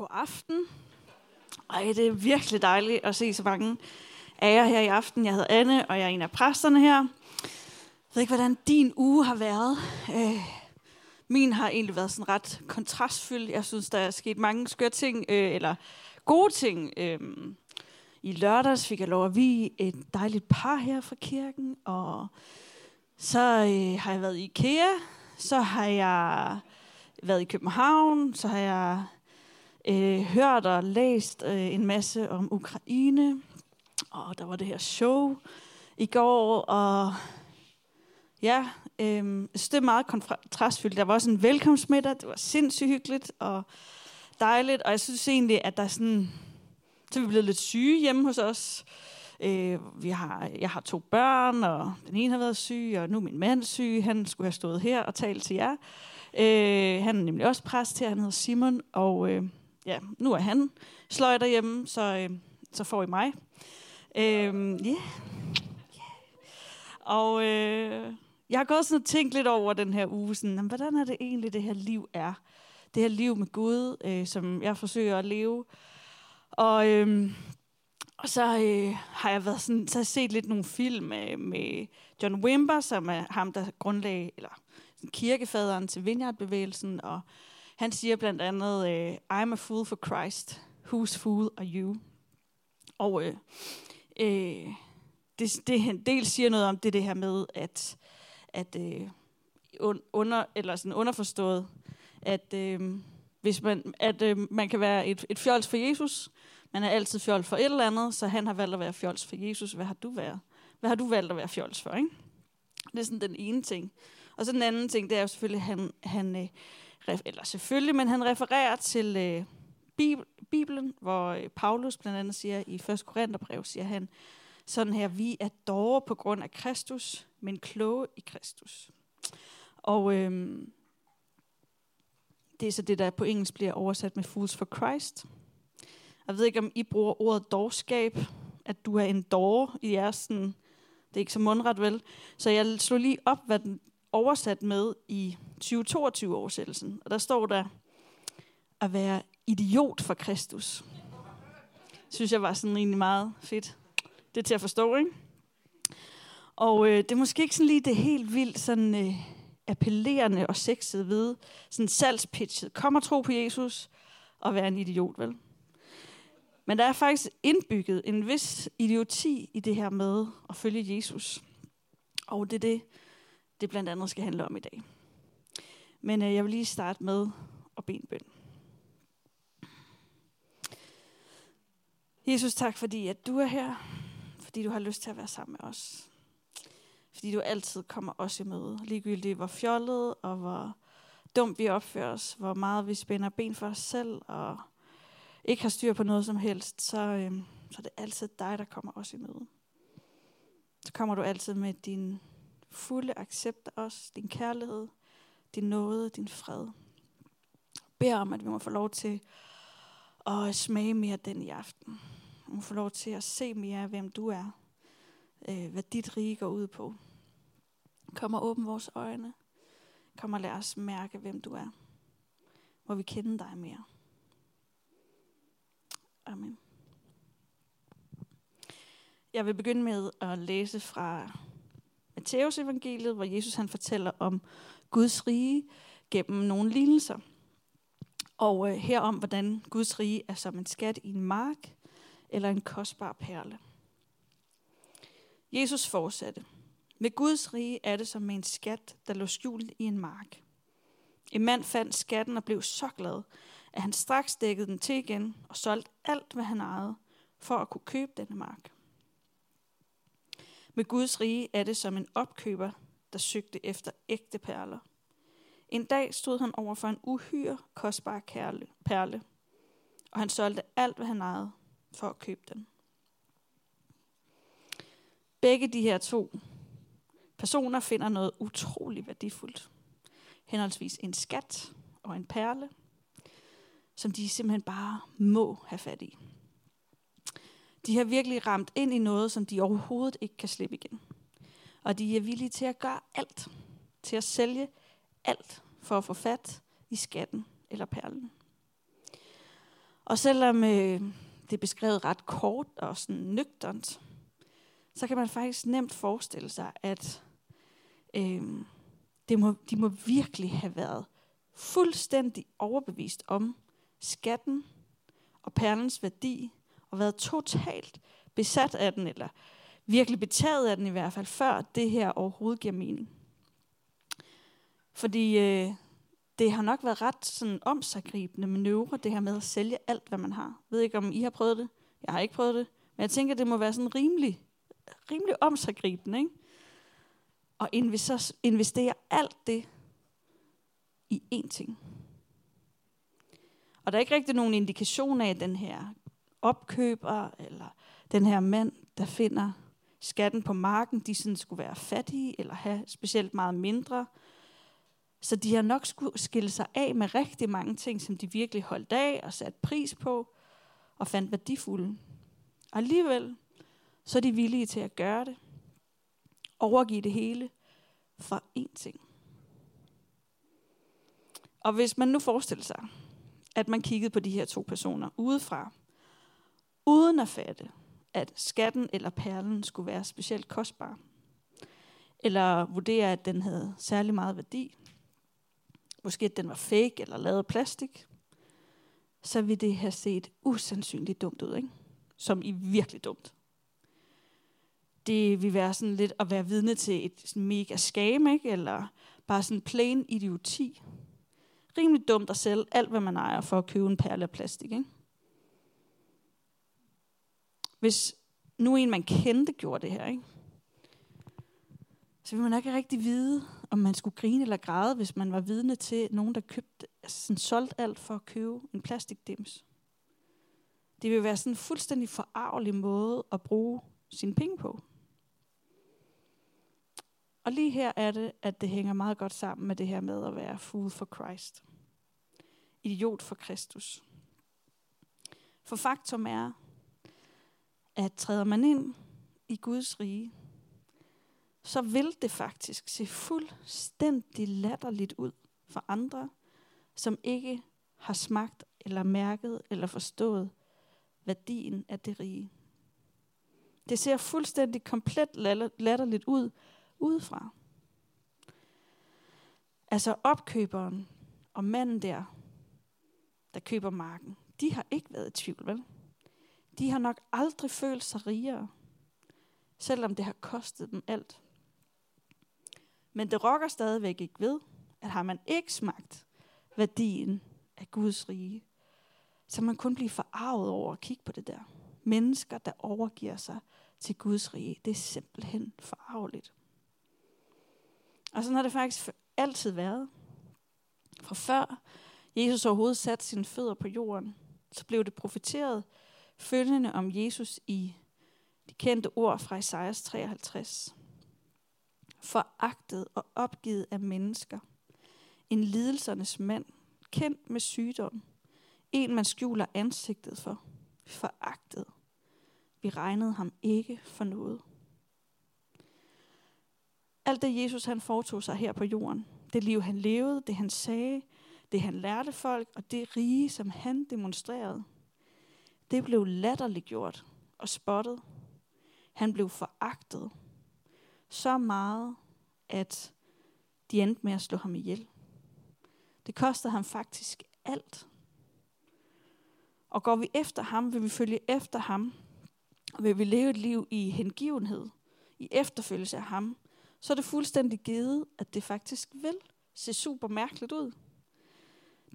God aften. Ej, det er virkelig dejligt at se så mange af jer her i aften. Jeg hedder Anne, og jeg er en af præsterne her. Jeg ved ikke, hvordan din uge har været. Øh, min har egentlig været sådan ret kontrastfyldt. Jeg synes, der er sket mange skøre ting, øh, eller gode ting. Øh, I lørdags fik jeg lov at vi et dejligt par her fra kirken, og så øh, har jeg været i IKEA, så har jeg været i København, så har jeg øh, hørt og læst øh, en masse om Ukraine, og der var det her show i går, og ja, øh, det er meget kontrastfyldt. Der var også en velkomstmiddag, det var sindssygt hyggeligt og dejligt, og jeg synes egentlig, at der er sådan, så er vi blevet lidt syge hjemme hos os. Øh, vi har, jeg har to børn, og den ene har været syg, og nu er min mand syg. Han skulle have stået her og talt til jer. Øh, han er nemlig også præst her, han hedder Simon, og øh, ja, nu er han sløjt derhjemme, så, øh, så får I mig. Øh, yeah. yeah. Og øh, jeg har gået sådan og tænkt lidt over den her uge, sådan, hvordan er det egentlig, det her liv er? Det her liv med Gud, øh, som jeg forsøger at leve. Og, øh, og så øh, har jeg været sådan, så har jeg set lidt nogle film øh, med John Wimber, som er ham, der grundlagde, eller kirkefaderen til Vineyard-bevægelsen, og han siger blandt andet, øh, I'm a fool for Christ, whose fool are you? Og øh, øh, det, det han dels siger noget om, det det her med, at, at øh, under, eller sådan underforstået, at, øh, hvis man, at øh, man kan være et, et fjols for Jesus, man er altid fjols for et eller andet, så han har valgt at være fjols for Jesus. Hvad har du været? Hvad har du valgt at være fjols for, ikke? Det er sådan den ene ting. Og så den anden ting, det er jo selvfølgelig, han, han øh, eller selvfølgelig, men han refererer til øh, Bibelen, hvor øh, Paulus blandt andet siger i 1. Korintherbrev, siger han sådan her, vi er dårlige på grund af Kristus, men kloge i Kristus. Og øh, det er så det, der på engelsk bliver oversat med fools for Christ. Jeg ved ikke, om I bruger ordet dårskab, at du er en dårer i jeres sådan, det er ikke så mundret vel. Så jeg slog lige op, hvad den oversat med i 2022-oversættelsen. Og der står der, at være idiot for Kristus. Synes jeg var sådan egentlig meget fedt. Det er til at forstå, ikke? Og øh, det er måske ikke sådan lige det helt vildt sådan øh, appellerende og sexet ved, sådan salgspitchet. Kom og tro på Jesus og være en idiot, vel? Men der er faktisk indbygget en vis idioti i det her med at følge Jesus. Og det er det, det blandt andet skal handle om i dag. Men øh, jeg vil lige starte med at bede en bøn. Jesus, tak fordi at du er her. Fordi du har lyst til at være sammen med os. Fordi du altid kommer os i møde. Ligegyldigt hvor fjollet og hvor dumt vi opfører os. Hvor meget vi spænder ben for os selv. Og ikke har styr på noget som helst. Så, øh, så er det altid dig, der kommer os i møde. Så kommer du altid med din fulde accept af os, din kærlighed, din nåde, din fred. Bed om, at vi må få lov til at smage mere den i aften. Vi må få lov til at se mere af, hvem du er. Øh, hvad dit rige går ud på. Kom og åbn vores øjne. Kom og lad os mærke, hvem du er. Må vi kende dig mere. Amen. Jeg vil begynde med at læse fra Matteus evangeliet, hvor Jesus han fortæller om Guds rige gennem nogle lignelser. Og øh, her om, hvordan Guds rige er som en skat i en mark eller en kostbar perle. Jesus fortsatte. Med Guds rige er det som med en skat, der lå skjult i en mark. En mand fandt skatten og blev så glad, at han straks dækkede den til igen og solgte alt, hvad han ejede, for at kunne købe denne mark. Med Guds rige er det som en opkøber, der søgte efter ægte perler. En dag stod han over for en uhyre kostbar kærle, perle, og han solgte alt, hvad han ejede, for at købe den. Begge de her to personer finder noget utroligt værdifuldt. Henholdsvis en skat og en perle, som de simpelthen bare må have fat i. De har virkelig ramt ind i noget, som de overhovedet ikke kan slippe igen. Og de er villige til at gøre alt, til at sælge alt for at få fat i skatten eller perlen. Og selvom øh, det er beskrevet ret kort og sådan nøgternt, så kan man faktisk nemt forestille sig, at øh, det må, de må virkelig have været fuldstændig overbevist om skatten og perlens værdi, og været totalt besat af den, eller virkelig betaget af den i hvert fald, før det her overhovedet giver mening. Fordi øh, det har nok været ret sådan omsaggribende manøvre, det her med at sælge alt, hvad man har. Jeg ved ikke, om I har prøvet det. Jeg har ikke prøvet det. Men jeg tænker, det må være sådan rimelig, rimelig omsaggribende, ikke? Og investere alt det i én ting. Og der er ikke rigtig nogen indikation af, at den her opkøber, eller den her mand, der finder skatten på marken, de sådan skulle være fattige, eller have specielt meget mindre. Så de har nok skulle skille sig af med rigtig mange ting, som de virkelig holdt af og sat pris på, og fandt værdifulde. Og alligevel, så er de villige til at gøre det. Overgive det hele for én ting. Og hvis man nu forestiller sig, at man kiggede på de her to personer udefra, uden at fatte, at skatten eller perlen skulle være specielt kostbar, eller vurdere, at den havde særlig meget værdi, måske at den var fake eller lavet af plastik, så ville det have set usandsynligt dumt ud, ikke? som i virkelig dumt. Det vil være sådan lidt at være vidne til et sådan mega skam, ikke? eller bare sådan plain idioti. Rimelig dumt at sælge alt, hvad man ejer, for at købe en perle af plastik. Ikke? Hvis nu en, man kendte, gjorde det her, ikke? så ville man ikke rigtig vide, om man skulle grine eller græde, hvis man var vidne til nogen, der købte, altså sådan, solgte alt for at købe en plastikdims. Det vil være sådan en fuldstændig forarvelig måde at bruge sine penge på. Og lige her er det, at det hænger meget godt sammen med det her med at være fool for Christ. Idiot for Kristus. For faktum er, at træder man ind i Guds rige, så vil det faktisk se fuldstændig latterligt ud for andre, som ikke har smagt eller mærket eller forstået værdien af det rige. Det ser fuldstændig komplet latterligt ud udefra. Altså opkøberen og manden der, der køber marken, de har ikke været i tvivl, vel? De har nok aldrig følt sig rigere, selvom det har kostet dem alt. Men det rokker stadigvæk ikke ved, at har man ikke smagt værdien af Guds rige, så man kun blive forarvet over at kigge på det der. Mennesker, der overgiver sig til Guds rige, det er simpelthen forarveligt. Og sådan har det faktisk altid været. Fra før Jesus overhovedet satte sine fødder på jorden, så blev det profeteret følgende om Jesus i de kendte ord fra Isaias 53. Foragtet og opgivet af mennesker. En lidelsernes mand, kendt med sygdom. En, man skjuler ansigtet for. Foragtet. Vi regnede ham ikke for noget. Alt det Jesus han foretog sig her på jorden, det liv han levede, det han sagde, det han lærte folk, og det rige, som han demonstrerede, det blev latterliggjort og spottet. Han blev foragtet så meget, at de endte med at slå ham ihjel. Det kostede ham faktisk alt. Og går vi efter ham, vil vi følge efter ham, og vil vi leve et liv i hengivenhed, i efterfølgelse af ham, så er det fuldstændig givet, at det faktisk vil se super mærkeligt ud.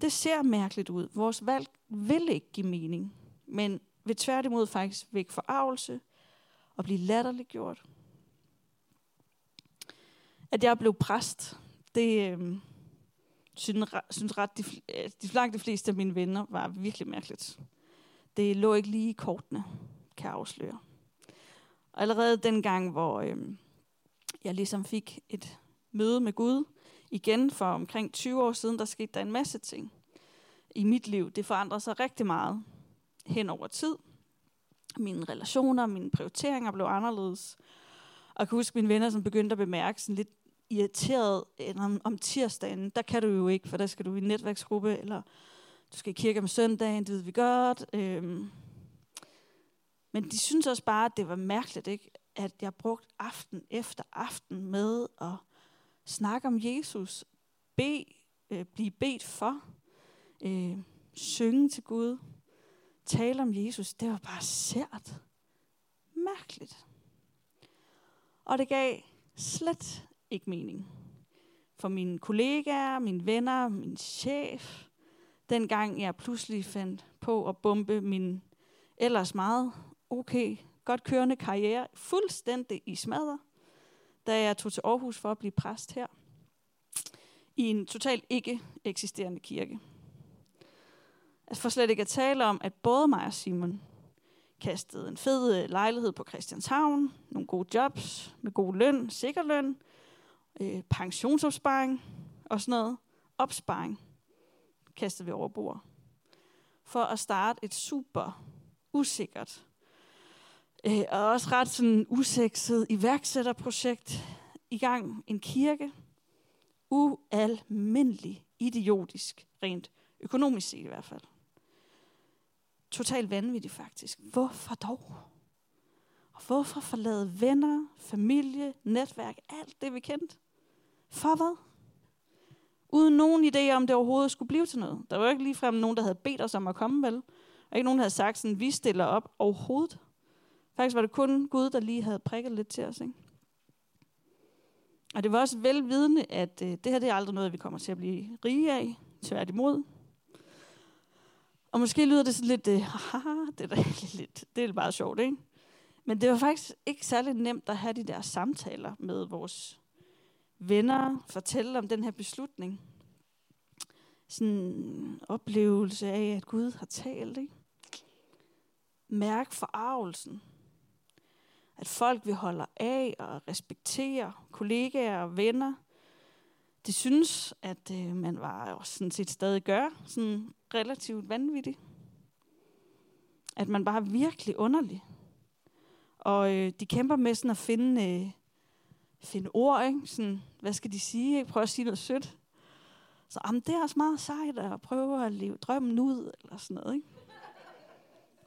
Det ser mærkeligt ud. Vores valg vil ikke give mening, men vil tværtimod faktisk vække forarvelse og blive latterliggjort. At jeg blev præst, det øh, synes, synes ret, de, øh, de langt de fleste af mine venner var virkelig mærkeligt. Det lå ikke lige i kortene, kan jeg afsløre. Og allerede den gang, hvor øh, jeg ligesom fik et møde med Gud igen for omkring 20 år siden, der skete der en masse ting i mit liv. Det forandrede sig rigtig meget hen over tid. Mine relationer, mine prioriteringer blev anderledes. Og jeg kan huske mine venner, som begyndte at bemærke sådan lidt irriteret om, om tirsdagen. Der kan du jo ikke, for der skal du i en netværksgruppe, eller du skal i kirke om søndagen, det ved vi godt. Øhm. Men de synes også bare, at det var mærkeligt, ikke? at jeg brugte aften efter aften med at snakke om Jesus, be, øh, blive bedt for, øh, synge til Gud, tale om Jesus. Det var bare sært. Mærkeligt. Og det gav slet ikke mening. For mine kollegaer, mine venner, min chef, dengang jeg pludselig fandt på at bombe min ellers meget okay, godt kørende karriere fuldstændig i smadder, da jeg tog til Aarhus for at blive præst her i en totalt ikke eksisterende kirke. Altså for slet ikke at tale om, at både mig og Simon kastede en fed øh, lejlighed på Christianshavn, nogle gode jobs med god løn, sikker løn, øh, pensionsopsparing og sådan noget. Opsparing kastede vi over bord. For at starte et super usikkert øh, og også ret sådan usekset iværksætterprojekt i gang. En kirke. Ualmindelig idiotisk, rent økonomisk set i hvert fald. Totalt vanvittigt faktisk. Hvorfor dog? Og hvorfor forlade venner, familie, netværk, alt det vi kendte? For hvad? Uden nogen idé om det overhovedet skulle blive til noget. Der var jo ikke ligefrem nogen, der havde bedt os om at komme, vel? Og ikke nogen, der havde sagt sådan, vi stiller op overhovedet. Faktisk var det kun Gud, der lige havde prikket lidt til os. Ikke? Og det var også velvidende, at øh, det her det er aldrig noget, vi kommer til at blive rige af. Tværtimod. Og måske lyder det sådan lidt, øh, haha, det er da lidt, det er bare sjovt, ikke? Men det var faktisk ikke særlig nemt at have de der samtaler med vores venner, fortælle om den her beslutning. Sådan en oplevelse af, at Gud har talt, ikke? Mærk forarvelsen at folk vi holder af og respekterer, kollegaer og venner, de synes, at øh, man var jo sådan set stadig gør, sådan relativt vanvittig. At man bare er virkelig underlig. Og øh, de kæmper med sådan at finde, øh, finde ord, ikke? Sådan, hvad skal de sige? Ikke? Prøve at sige noget sødt. Så jamen, det er også meget sejt at prøve at leve drømmen ud, eller sådan noget. Ikke?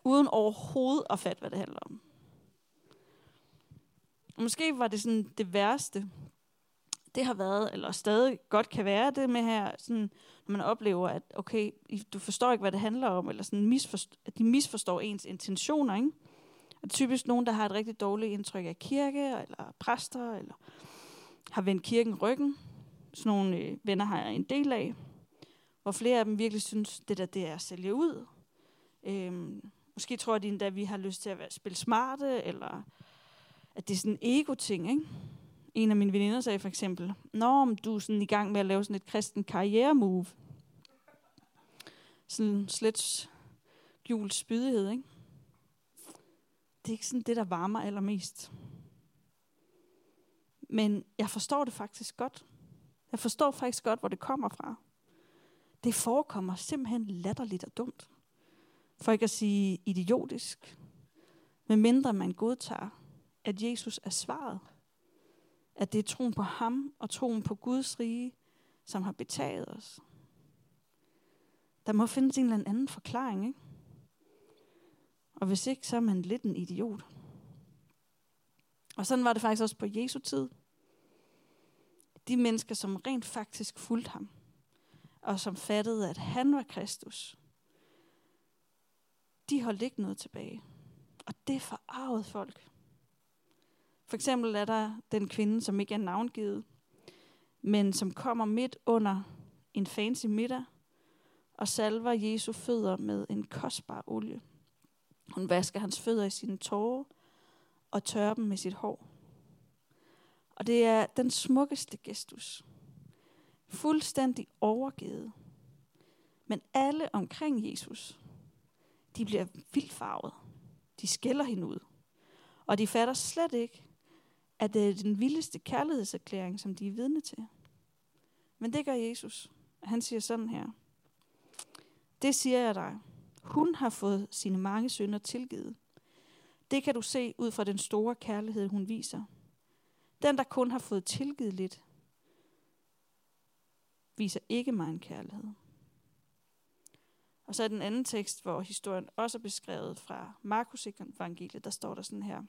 Uden overhovedet at fatte, hvad det handler om. Og måske var det sådan det værste, det har været, eller stadig godt kan være det med her, sådan, når man oplever, at okay, du forstår ikke, hvad det handler om, eller sådan misforst- at de misforstår ens intentioner, ikke? Og typisk nogen, der har et rigtig dårligt indtryk af kirke, eller præster, eller har vendt kirken ryggen. Sådan nogle øh, venner har jeg en del af, hvor flere af dem virkelig synes, det der det er at sælge ud. Øhm, måske tror de endda, at vi har lyst til at være, spille smarte, eller at det er sådan en ego-ting, ikke? En af mine veninder sagde for eksempel, Nå, om du er sådan i gang med at lave sådan et kristen karrieremove. Sådan slet jul spydighed, ikke? Det er ikke sådan det, der varmer allermest. Men jeg forstår det faktisk godt. Jeg forstår faktisk godt, hvor det kommer fra. Det forekommer simpelthen latterligt og dumt. For ikke at sige idiotisk. Men mindre man godtager, at Jesus er svaret. At det er troen på ham og troen på Guds rige, som har betaget os. Der må findes en eller anden forklaring, ikke? Og hvis ikke, så er man lidt en idiot. Og sådan var det faktisk også på Jesu tid. De mennesker, som rent faktisk fulgte ham, og som fattede, at han var Kristus, de holdt ikke noget tilbage. Og det forarvede folk. For eksempel er der den kvinde, som ikke er navngivet, men som kommer midt under en fancy middag og salver Jesu fødder med en kostbar olie. Hun vasker hans fødder i sine tårer og tørrer dem med sit hår. Og det er den smukkeste gestus. Fuldstændig overgivet. Men alle omkring Jesus, de bliver vildfarvet. De skælder hende ud. Og de fatter slet ikke, at det er den vildeste kærlighedserklæring, som de er vidne til. Men det gør Jesus. Han siger sådan her. Det siger jeg dig. Hun har fået sine mange synder tilgivet. Det kan du se ud fra den store kærlighed, hun viser. Den, der kun har fået tilgivet lidt, viser ikke mig en kærlighed. Og så er den anden tekst, hvor historien også er beskrevet fra Markus evangeliet, der står der sådan her.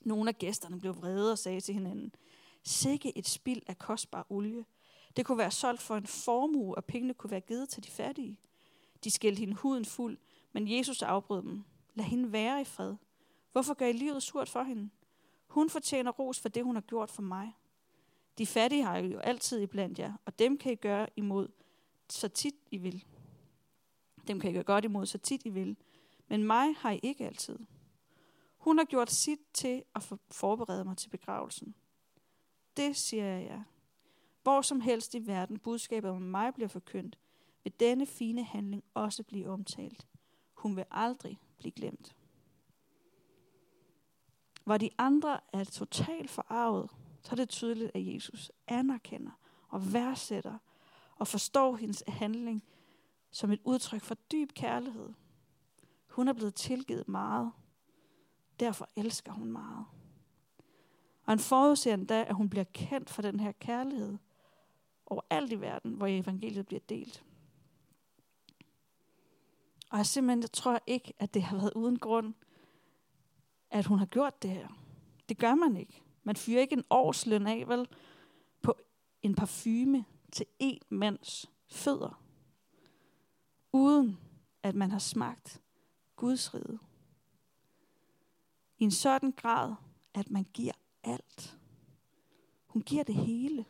Nogle af gæsterne blev vrede og sagde til hinanden, Sikke et spild af kostbar olie. Det kunne være solgt for en formue, og pengene kunne være givet til de fattige. De skældte hende huden fuld, men Jesus afbrød dem. Lad hende være i fred. Hvorfor gør I livet surt for hende? Hun fortjener ros for det, hun har gjort for mig. De fattige har I jo altid iblandt jer, og dem kan I gøre imod så tit I vil. Dem kan I gøre godt imod så tit I vil. Men mig har I ikke altid. Hun har gjort sit til at forberede mig til begravelsen. Det siger jeg jer. Hvor som helst i verden budskabet om mig bliver forkyndt, vil denne fine handling også blive omtalt. Hun vil aldrig blive glemt. Hvor de andre er totalt forarvet, så er det tydeligt, at Jesus anerkender og værdsætter og forstår hendes handling som et udtryk for dyb kærlighed. Hun er blevet tilgivet meget. Derfor elsker hun meget. Og han forudser endda, at hun bliver kendt for den her kærlighed overalt i verden, hvor evangeliet bliver delt. Og jeg simpelthen jeg tror ikke, at det har været uden grund, at hun har gjort det her. Det gør man ikke. Man fyrer ikke en årsløn af, vel, på en parfume til en mands fødder, uden at man har smagt Guds rige. I en sådan grad, at man giver alt. Hun giver det hele.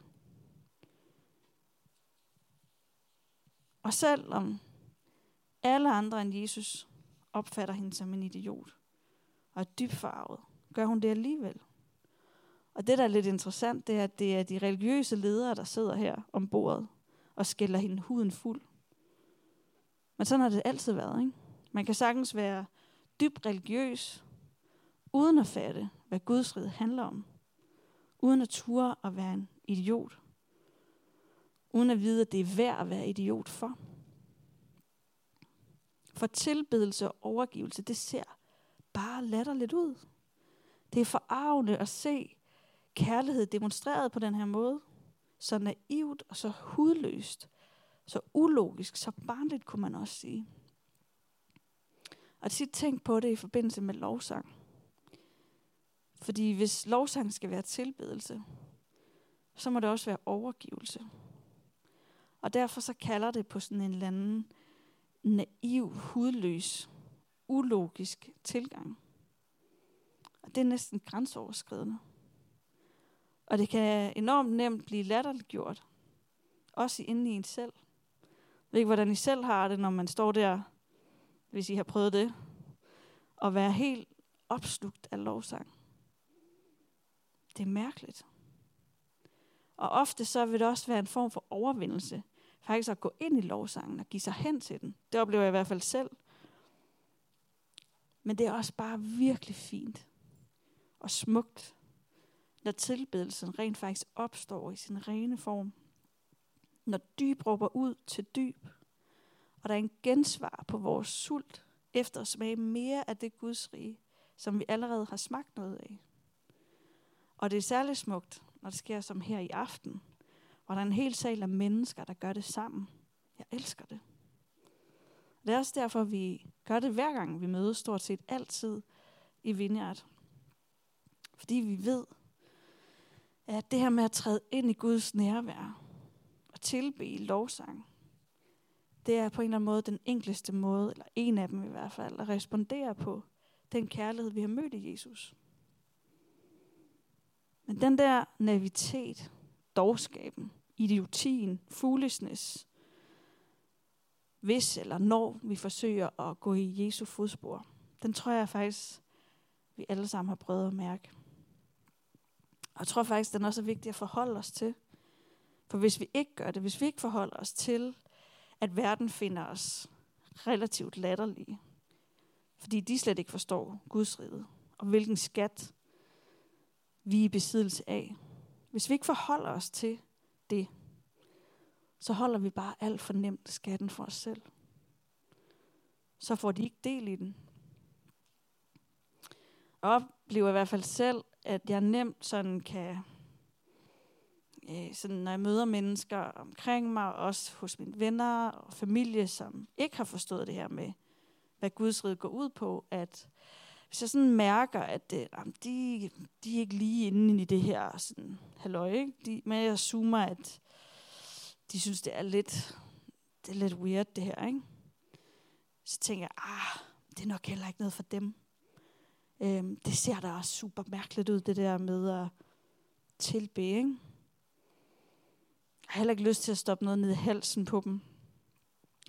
Og selvom alle andre end Jesus opfatter hende som en idiot og er dybt farvet, gør hun det alligevel. Og det, der er lidt interessant, det er, at det er de religiøse ledere, der sidder her om bordet og skælder hende huden fuld. Men sådan har det altid været. Ikke? Man kan sagtens være dybt religiøs, uden at fatte, hvad Guds rige handler om. Uden at ture at være en idiot. Uden at vide, at det er værd at være idiot for. For tilbedelse og overgivelse, det ser bare latterligt ud. Det er forarvende at se kærlighed demonstreret på den her måde. Så naivt og så hudløst. Så ulogisk, så barnligt kunne man også sige. Og tit tænk på det i forbindelse med lovsang. Fordi hvis lovsang skal være tilbedelse, så må det også være overgivelse. Og derfor så kalder det på sådan en eller anden naiv, hudløs, ulogisk tilgang. Og det er næsten grænseoverskridende. Og det kan enormt nemt blive latterliggjort. Også inde i en selv. Jeg ved ikke, hvordan I selv har det, når man står der, hvis I har prøvet det, og være helt opslugt af lovsang. Det er mærkeligt. Og ofte så vil det også være en form for overvindelse. Faktisk at gå ind i lovsangen og give sig hen til den. Det oplever jeg i hvert fald selv. Men det er også bare virkelig fint og smukt, når tilbedelsen rent faktisk opstår i sin rene form. Når dyb råber ud til dyb, og der er en gensvar på vores sult efter at smage mere af det Guds rige, som vi allerede har smagt noget af. Og det er særligt smukt, når det sker som her i aften, hvor der er en hel sal af mennesker, der gør det sammen. Jeg elsker det. Det er også derfor, vi gør det hver gang, vi mødes stort set altid i Vineyard. Fordi vi ved, at det her med at træde ind i Guds nærvær og tilbe i lovsang, det er på en eller anden måde den enkleste måde, eller en af dem i hvert fald, at respondere på den kærlighed, vi har mødt i Jesus. Men den der navitet, dårskaben, idiotien, foolishness, hvis eller når vi forsøger at gå i Jesu fodspor, den tror jeg faktisk, vi alle sammen har prøvet at mærke. Og jeg tror faktisk, den også er vigtig at forholde os til. For hvis vi ikke gør det, hvis vi ikke forholder os til, at verden finder os relativt latterlige, fordi de slet ikke forstår Guds rige, og hvilken skat vi er i besiddelse af. Hvis vi ikke forholder os til det, så holder vi bare alt for nemt skatten for os selv. Så får de ikke del i den. Og oplever i hvert fald selv, at jeg nemt sådan kan øh, sådan, når jeg møder mennesker omkring mig, også hos mine venner og familie, som ikke har forstået det her med, hvad Guds rige går ud på, at hvis jeg sådan mærker, at øh, de, de er ikke lige inde i det her sådan, halløj, ikke? De, men jeg zoomer, at de synes, det er lidt, det er lidt weird, det her, ikke? Så tænker jeg, ah, det er nok heller ikke noget for dem. Øhm, det ser da også super mærkeligt ud, det der med at tilbe, ikke? Jeg har heller ikke lyst til at stoppe noget ned i halsen på dem.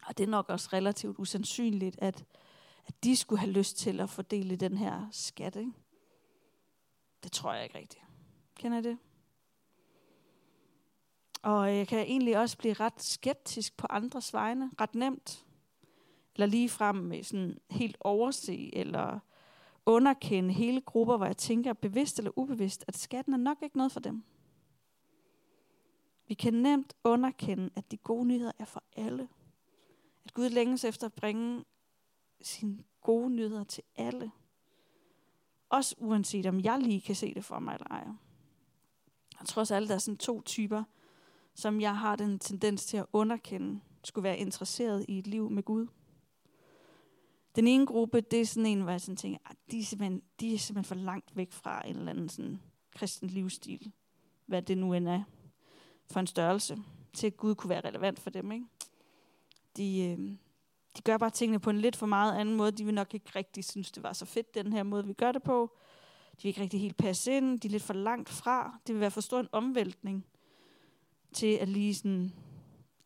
Og det er nok også relativt usandsynligt, at, at de skulle have lyst til at fordele den her skat. Ikke? Det tror jeg ikke rigtigt. Kender I det? Og jeg kan egentlig også blive ret skeptisk på andres vegne. Ret nemt. Eller lige frem med sådan helt overse eller underkende hele grupper, hvor jeg tænker bevidst eller ubevidst, at skatten er nok ikke noget for dem. Vi kan nemt underkende, at de gode nyheder er for alle. At Gud længes efter at bringe sine gode nyheder til alle. Også uanset om jeg lige kan se det for mig eller ej. Jeg tror også, alle der er sådan to typer, som jeg har den tendens til at underkende, skulle være interesseret i et liv med Gud. Den ene gruppe, det er sådan en, hvor jeg sådan tænker, at de er, simpelthen, de er simpelthen for langt væk fra en eller anden sådan kristen livsstil. Hvad det nu end er for en størrelse, til at Gud kunne være relevant for dem. Ikke? De, øh, de gør bare tingene på en lidt for meget anden måde. De vil nok ikke rigtig synes, det var så fedt, den her måde, vi gør det på. De vil ikke rigtig helt passe ind. De er lidt for langt fra. Det vil være for stor en omvæltning til at lige sådan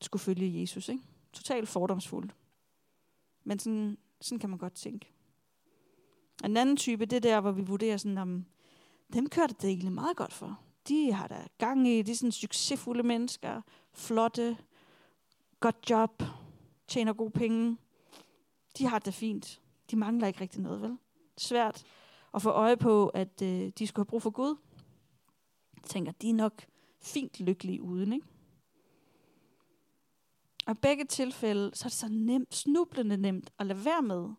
skulle følge Jesus. Ikke? Totalt fordomsfuldt. Men sådan, sådan kan man godt tænke. Og en anden type, det er der, hvor vi vurderer sådan, om dem kører det egentlig meget godt for. De har der gang i, de er sådan succesfulde mennesker, flotte, godt job, tjener gode penge. De har det fint. De mangler ikke rigtig noget, vel? Svært at få øje på, at øh, de skulle have brug for Gud. Jeg tænker, de er nok fint lykkelige uden, ikke? Og i begge tilfælde, så er det så nemt, snublende nemt at lade være med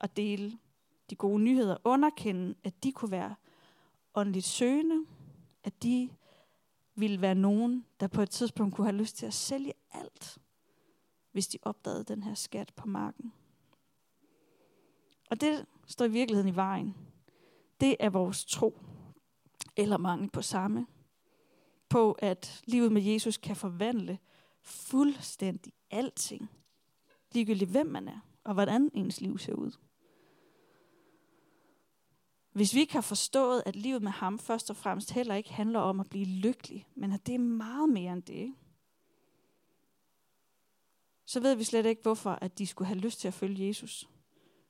at dele de gode nyheder, underkende, at de kunne være åndeligt søgende, at de ville være nogen, der på et tidspunkt kunne have lyst til at sælge alt, hvis de opdagede den her skat på marken. Og det står i virkeligheden i vejen. Det er vores tro, eller mangel på samme, på at livet med Jesus kan forvandle fuldstændig alting. Ligegyldigt hvem man er, og hvordan ens liv ser ud. Hvis vi ikke har forstået, at livet med ham først og fremmest heller ikke handler om at blive lykkelig, men at det er meget mere end det, ikke? Så ved vi slet ikke, hvorfor at de skulle have lyst til at følge Jesus,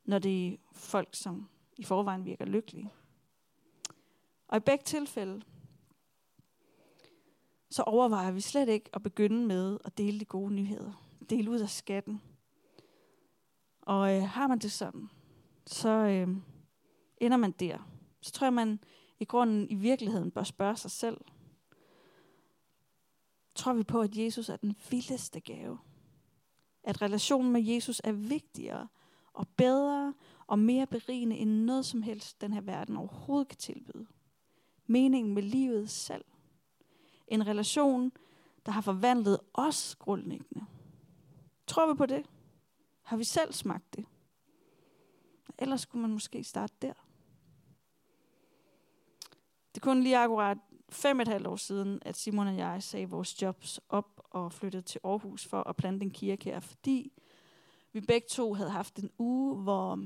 når det er folk, som i forvejen virker lykkelige. Og i begge tilfælde, så overvejer vi slet ikke at begynde med at dele de gode nyheder. Dele ud af skatten. Og øh, har man det sådan, så øh, ender man der. Så tror jeg, man i grunden i virkeligheden bør spørge sig selv. Tror vi på, at Jesus er den vildeste gave? At relationen med Jesus er vigtigere og bedre og mere berigende end noget som helst, den her verden overhovedet kan tilbyde. Meningen med livet selv. En relation, der har forvandlet os grundlæggende. Tror vi på det? Har vi selv smagt det? Ellers skulle man måske starte der. Det er kun lige akkurat fem og et halvt år siden, at Simon og jeg sagde vores jobs op og flyttede til Aarhus for at plante en kirke her, fordi vi begge to havde haft en uge, hvor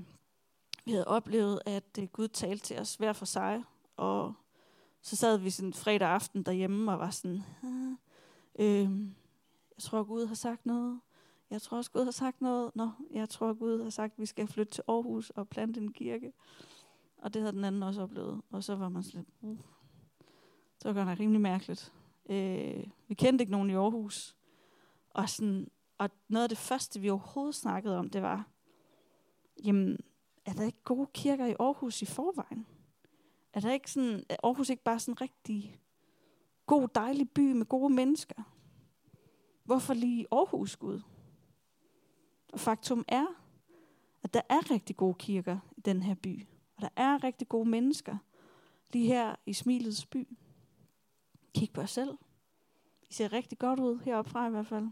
vi havde oplevet, at øh, Gud talte til os hver for sig, og så sad vi sådan fredag aften derhjemme og var sådan, øh, jeg tror Gud har sagt noget, jeg tror også Gud har sagt noget, nå, jeg tror Gud har sagt, at vi skal flytte til Aarhus og plante en kirke. Og det havde den anden også oplevet. Og så var man sådan uh, det var godt nok rimelig mærkeligt. Øh, vi kendte ikke nogen i Aarhus. Og, sådan, og noget af det første, vi overhovedet snakkede om, det var, jamen, er der ikke gode kirker i Aarhus i forvejen? Er der ikke sådan, er Aarhus ikke bare sådan en rigtig god, dejlig by med gode mennesker? Hvorfor lige Aarhus, Gud? Og faktum er, at der er rigtig gode kirker i den her by. Og der er rigtig gode mennesker lige her i Smilets by. Kig på os selv. I ser rigtig godt ud heroppe fra i hvert fald.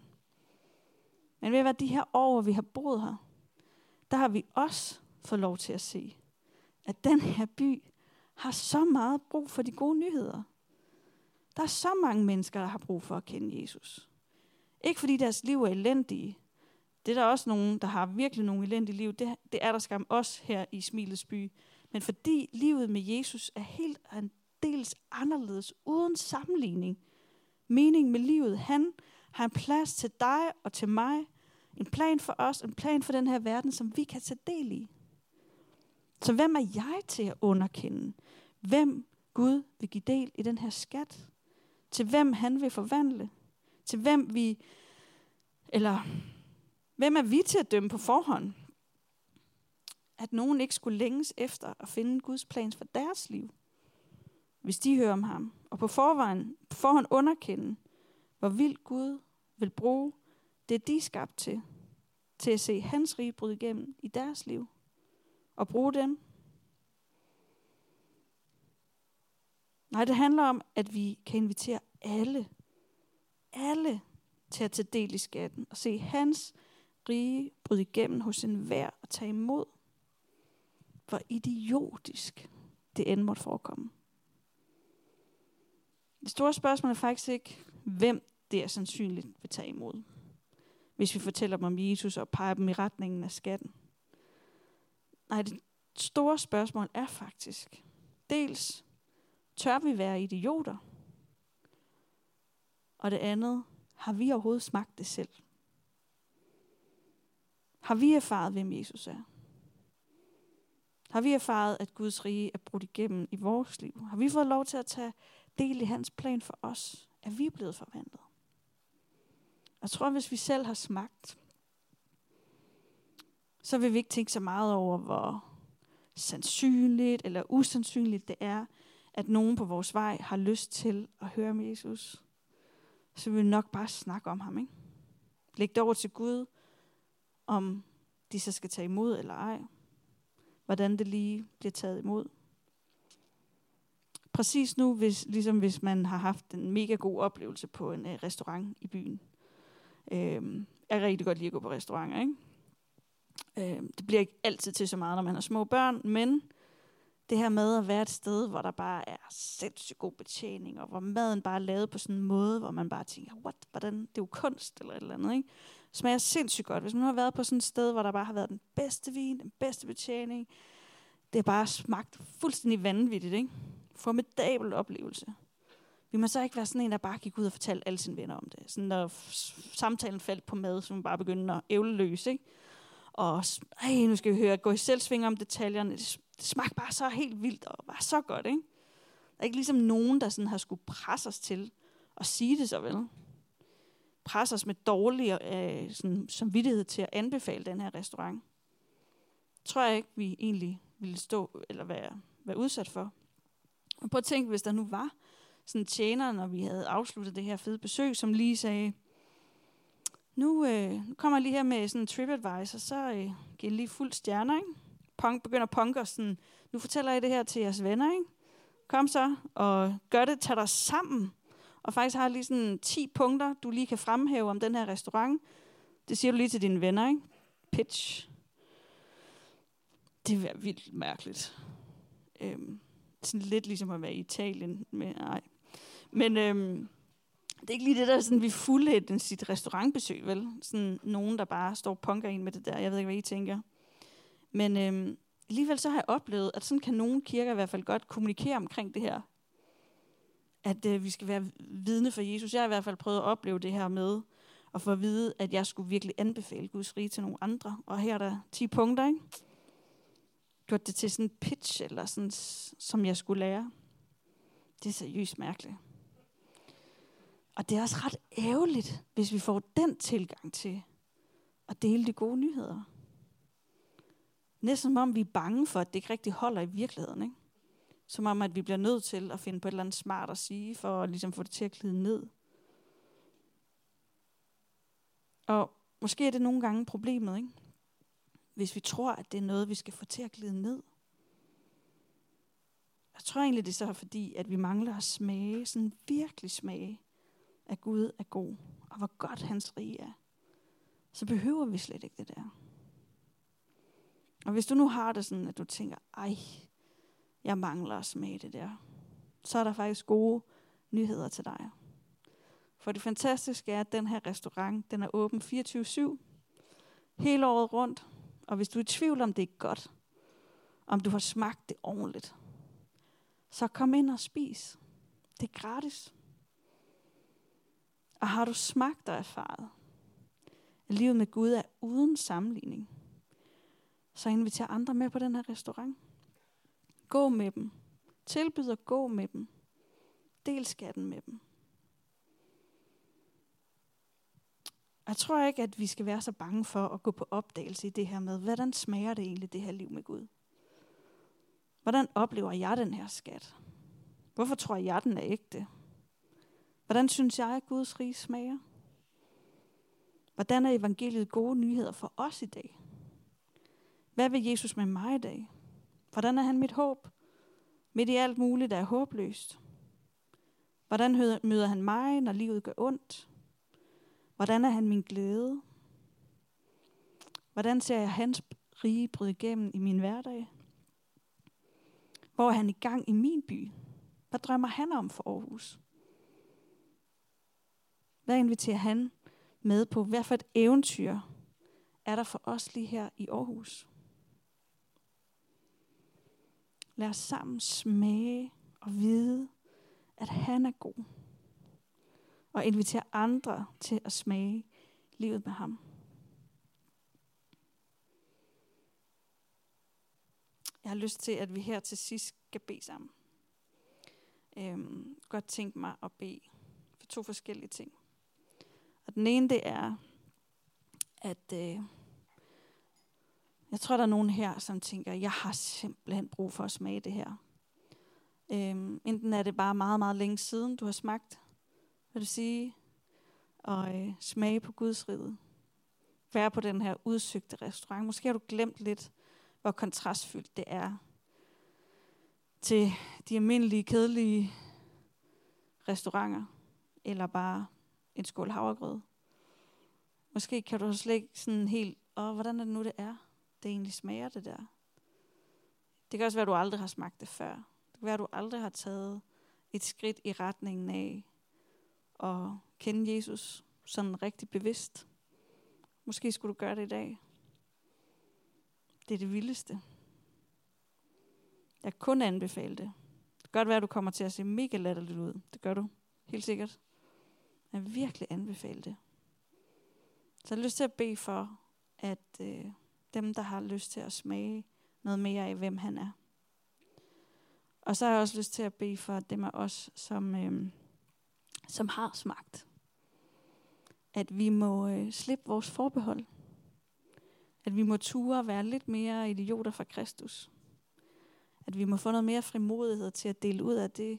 Men ved at være de her år, hvor vi har boet her, der har vi også fået lov til at se, at den her by har så meget brug for de gode nyheder. Der er så mange mennesker, der har brug for at kende Jesus. Ikke fordi deres liv er elendige. Det er der også nogen, der har virkelig nogle elendige liv. Det, det er der skam også her i Smilets by. Men fordi livet med Jesus er helt en anderledes, uden sammenligning. Mening med livet. Han har en plads til dig og til mig. En plan for os, en plan for den her verden, som vi kan tage del i. Så hvem er jeg til at underkende? Hvem Gud vil give del i den her skat? Til hvem han vil forvandle? Til hvem vi, eller hvem er vi til at dømme på forhånd? At nogen ikke skulle længes efter at finde Guds plans for deres liv, hvis de hører om ham, og på forvejen, på forhånd underkende, hvor vildt Gud vil bruge det, de er skabt til, til at se hans rige bryde igennem i deres liv, og bruge dem. Nej, det handler om, at vi kan invitere alle, alle til at tage del i skatten og se hans rige bryde igennem hos enhver og tage imod. Hvor idiotisk det end måtte forekomme. Det store spørgsmål er faktisk ikke, hvem det er sandsynligt vil tage imod. Hvis vi fortæller dem om Jesus og peger dem i retningen af skatten. Nej, det store spørgsmål er faktisk, dels tør vi være idioter? Og det andet, har vi overhovedet smagt det selv? Har vi erfaret, hvem Jesus er? Har vi erfaret, at Guds rige er brudt igennem i vores liv? Har vi fået lov til at tage del i hans plan for os? Er vi blevet forvandlet? Jeg tror, hvis vi selv har smagt, så vil vi ikke tænke så meget over, hvor sandsynligt eller usandsynligt det er, at nogen på vores vej har lyst til at høre om Jesus. Så vil vi nok bare snakke om ham. Ikke? Læg det over til Gud, om de så skal tage imod eller ej. Hvordan det lige bliver taget imod. Præcis nu, hvis, ligesom hvis man har haft en mega god oplevelse på en øh, restaurant i byen. Øh, jeg er rigtig godt lide at gå på restauranter, ikke? Øh, det bliver ikke altid til så meget, når man har små børn, men det her med at være et sted, hvor der bare er sindssygt god betjening, og hvor maden bare er lavet på sådan en måde, hvor man bare tænker, what, hvordan, det er jo kunst eller et eller andet, ikke? Smager sindssygt godt. Hvis man har været på sådan et sted, hvor der bare har været den bedste vin, den bedste betjening, det har bare smagt fuldstændig vanvittigt, ikke? Formidabel oplevelse. Vi må så ikke være sådan en, der bare gik ud og fortalte alle sine venner om det. Sådan når samtalen faldt på mad, så man bare begyndte at ævle løs, ikke? Og ej, nu skal vi høre, gå i selvsving om detaljerne. Det, det smagte bare så helt vildt og var så godt, ikke? Der er ikke ligesom nogen, der sådan har skulle presse os til at sige det så vel. Presse os med dårlig øh, sådan, samvittighed til at anbefale den her restaurant. Tror jeg ikke, vi egentlig ville stå eller være, være udsat for. Og prøv at tænke, hvis der nu var sådan tjener, når vi havde afsluttet det her fede besøg, som lige sagde, nu, øh, nu kommer jeg lige her med sådan en TripAdvisor, så øh, giver lige fuld stjerner, ikke? Punk, begynder punk og sådan, nu fortæller jeg det her til jeres venner, ikke? Kom så, og gør det, tag dig sammen. Og faktisk har jeg lige sådan 10 punkter, du lige kan fremhæve om den her restaurant. Det siger du lige til dine venner, ikke? Pitch. Det er vildt mærkeligt. Øhm, sådan lidt ligesom at være i Italien. Men, nej. Men øhm, det er ikke lige det der, sådan, vi fulde sit restaurantbesøg, vel? Sådan nogen, der bare står og punker ind med det der. Jeg ved ikke, hvad I tænker. Men øhm, alligevel så har jeg oplevet, at sådan kan nogle kirker i hvert fald godt kommunikere omkring det her. At øh, vi skal være vidne for Jesus. Jeg har i hvert fald prøvet at opleve det her med at få at vide, at jeg skulle virkelig anbefale Guds rige til nogle andre. Og her er der 10 punkter, ikke? Gjort det til sådan en pitch, eller sådan, som jeg skulle lære. Det er seriøst mærkeligt. Og det er også ret ærgerligt, hvis vi får den tilgang til at dele de gode nyheder. Næsten som om vi er bange for, at det ikke rigtig holder i virkeligheden. Ikke? Som om, at vi bliver nødt til at finde på et eller andet smart at sige, for at ligesom få det til at glide ned. Og måske er det nogle gange problemet, ikke? Hvis vi tror, at det er noget, vi skal få til at glide ned. Jeg tror egentlig, det er så fordi, at vi mangler at smage, sådan virkelig smage at Gud er god, og hvor godt hans rige er, så behøver vi slet ikke det der. Og hvis du nu har det sådan, at du tænker, ej, jeg mangler at smage det der, så er der faktisk gode nyheder til dig. For det fantastiske er, at den her restaurant, den er åben 24-7, hele året rundt. Og hvis du er i tvivl om det er godt, om du har smagt det ordentligt, så kom ind og spis. Det er gratis. Og har du smagt og erfaret, at livet med Gud er uden sammenligning, så inviter andre med på den her restaurant. Gå med dem. Tilbyd at gå med dem. Del skatten med dem. Jeg tror ikke, at vi skal være så bange for at gå på opdagelse i det her med, hvordan smager det egentlig, det her liv med Gud? Hvordan oplever jeg den her skat? Hvorfor tror jeg, den er ægte? Hvordan synes jeg, at Guds rige smager? Hvordan er evangeliet gode nyheder for os i dag? Hvad vil Jesus med mig i dag? Hvordan er han mit håb? Midt i alt muligt, der er håbløst. Hvordan møder han mig, når livet gør ondt? Hvordan er han min glæde? Hvordan ser jeg hans rige bryde igennem i min hverdag? Hvor er han i gang i min by? Hvad drømmer han om for Aarhus? Hvad inviterer han med på? Hvad for et eventyr er der for os lige her i Aarhus? Lad os sammen smage og vide, at han er god. Og invitere andre til at smage livet med ham. Jeg har lyst til, at vi her til sidst skal bede sammen. Øhm, godt tænke mig at bede for to forskellige ting. Og den ene det er, at øh, jeg tror, der er nogen her, som tænker, jeg har simpelthen brug for at smage det her. Øhm, enten er det bare meget, meget længe siden, du har smagt, vil du sige, og øh, smage på Guds rige. Være på den her udsøgte restaurant. Måske har du glemt lidt, hvor kontrastfyldt det er til de almindelige, kedelige restauranter, eller bare en skål havregrød. Måske kan du slet ikke sådan helt, åh, hvordan er det nu, det er? Det egentlig smager det der. Det kan også være, at du aldrig har smagt det før. Det kan være, at du aldrig har taget et skridt i retningen af at kende Jesus sådan rigtig bevidst. Måske skulle du gøre det i dag. Det er det vildeste. Jeg kan kun anbefale det. Det kan godt være, at du kommer til at se mega latterligt ud. Det gør du. Helt sikkert. Jeg vil virkelig anbefale det. Så jeg har lyst til at bede for, at øh, dem, der har lyst til at smage noget mere af, hvem han er. Og så har jeg også lyst til at bede for dem af os, som, øh, som har smagt. At vi må øh, slippe vores forbehold. At vi må ture være lidt mere idioter for Kristus. At vi må få noget mere frimodighed til at dele ud af det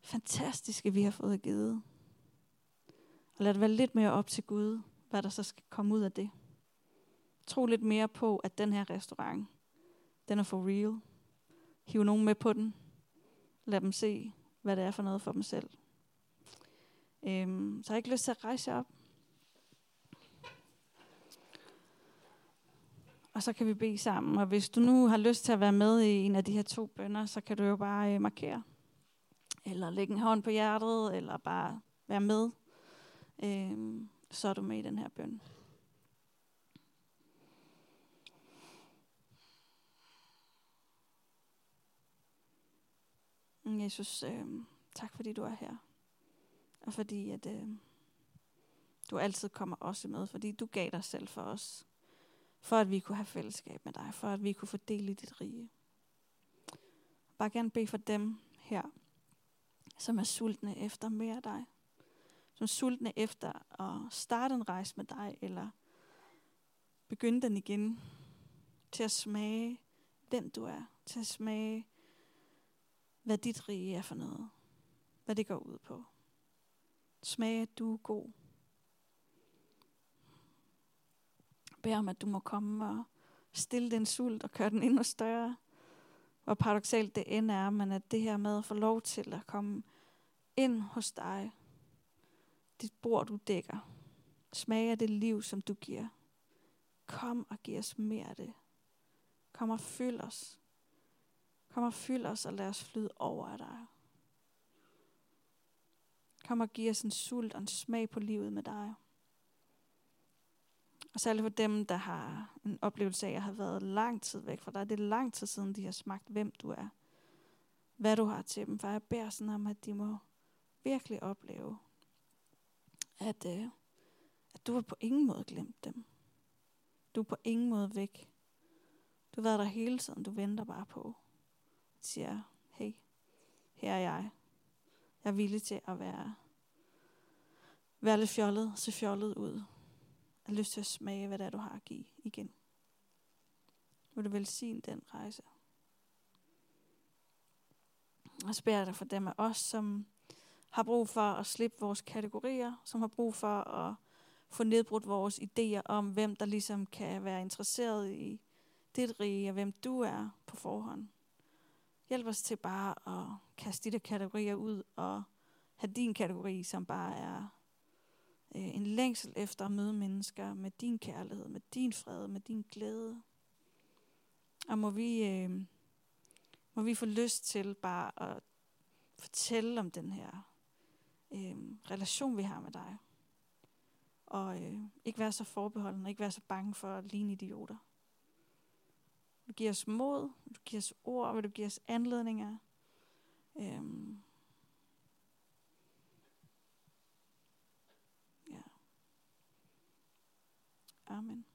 fantastiske, vi har fået givet. Og lad det være lidt mere op til Gud, hvad der så skal komme ud af det. Tro lidt mere på, at den her restaurant, den er for real. Hiv nogen med på den. Lad dem se, hvad det er for noget for dem selv. Øhm, så har jeg ikke lyst til at rejse op. Og så kan vi bede sammen. Og hvis du nu har lyst til at være med i en af de her to bønder, så kan du jo bare øh, markere. Eller lægge en hånd på hjertet, eller bare være med. Øhm, så er du med i den her bøn. Mm, Jesus, øh, tak fordi du er her. Og fordi at øh, du altid kommer også med, fordi du gav dig selv for os. For at vi kunne have fællesskab med dig, for at vi kunne fordele dit rige. Bare gerne bede for dem her, som er sultne efter mere af dig. Som er sultne efter at starte en rejse med dig, eller begynde den igen. Til at smage, hvem du er. Til at smage, hvad dit rige er for noget. Hvad det går ud på. Smag, at du er god. Bær om, at du må komme og stille den sult og køre den endnu større. Hvor paradoxalt det end er, men at det her med at få lov til at komme ind hos dig, dit bord, du dækker. Smag af det liv, som du giver. Kom og giv os mere af det. Kom og fyld os. Kom og fyld os og lad os flyde over af dig. Kom og giv os en sult og en smag på livet med dig. Og særligt for dem, der har en oplevelse af at have været lang tid væk fra dig. Det er lang tid siden, de har smagt, hvem du er. Hvad du har til dem. For jeg beder sådan om, at de må virkelig opleve, at, øh, at du har på ingen måde glemt dem. Du er på ingen måde væk. Du har været der hele tiden. Du venter bare på. Du siger, hey, her er jeg. Jeg er villig til at være, være lidt fjollet, se fjollet ud. Jeg har lyst til at smage, hvad det er, du har at give igen. Vil du velsigne den rejse? Og så beder jeg dig for dem af os, som har brug for at slippe vores kategorier, som har brug for at få nedbrudt vores idéer om, hvem der ligesom kan være interesseret i dit rige, og hvem du er på forhånd. Hjælp os til bare at kaste de der kategorier ud og have din kategori, som bare er øh, en længsel efter at møde mennesker med din kærlighed, med din fred, med din glæde. Og må vi, øh, må vi få lyst til bare at fortælle om den her øh, relation, vi har med dig. Og øh, ikke være så forbeholden, og ikke være så bange for at ligne idioter. Du give os mod, du give os ord, Vil du give os anledninger. Øhm. Ja. Amen.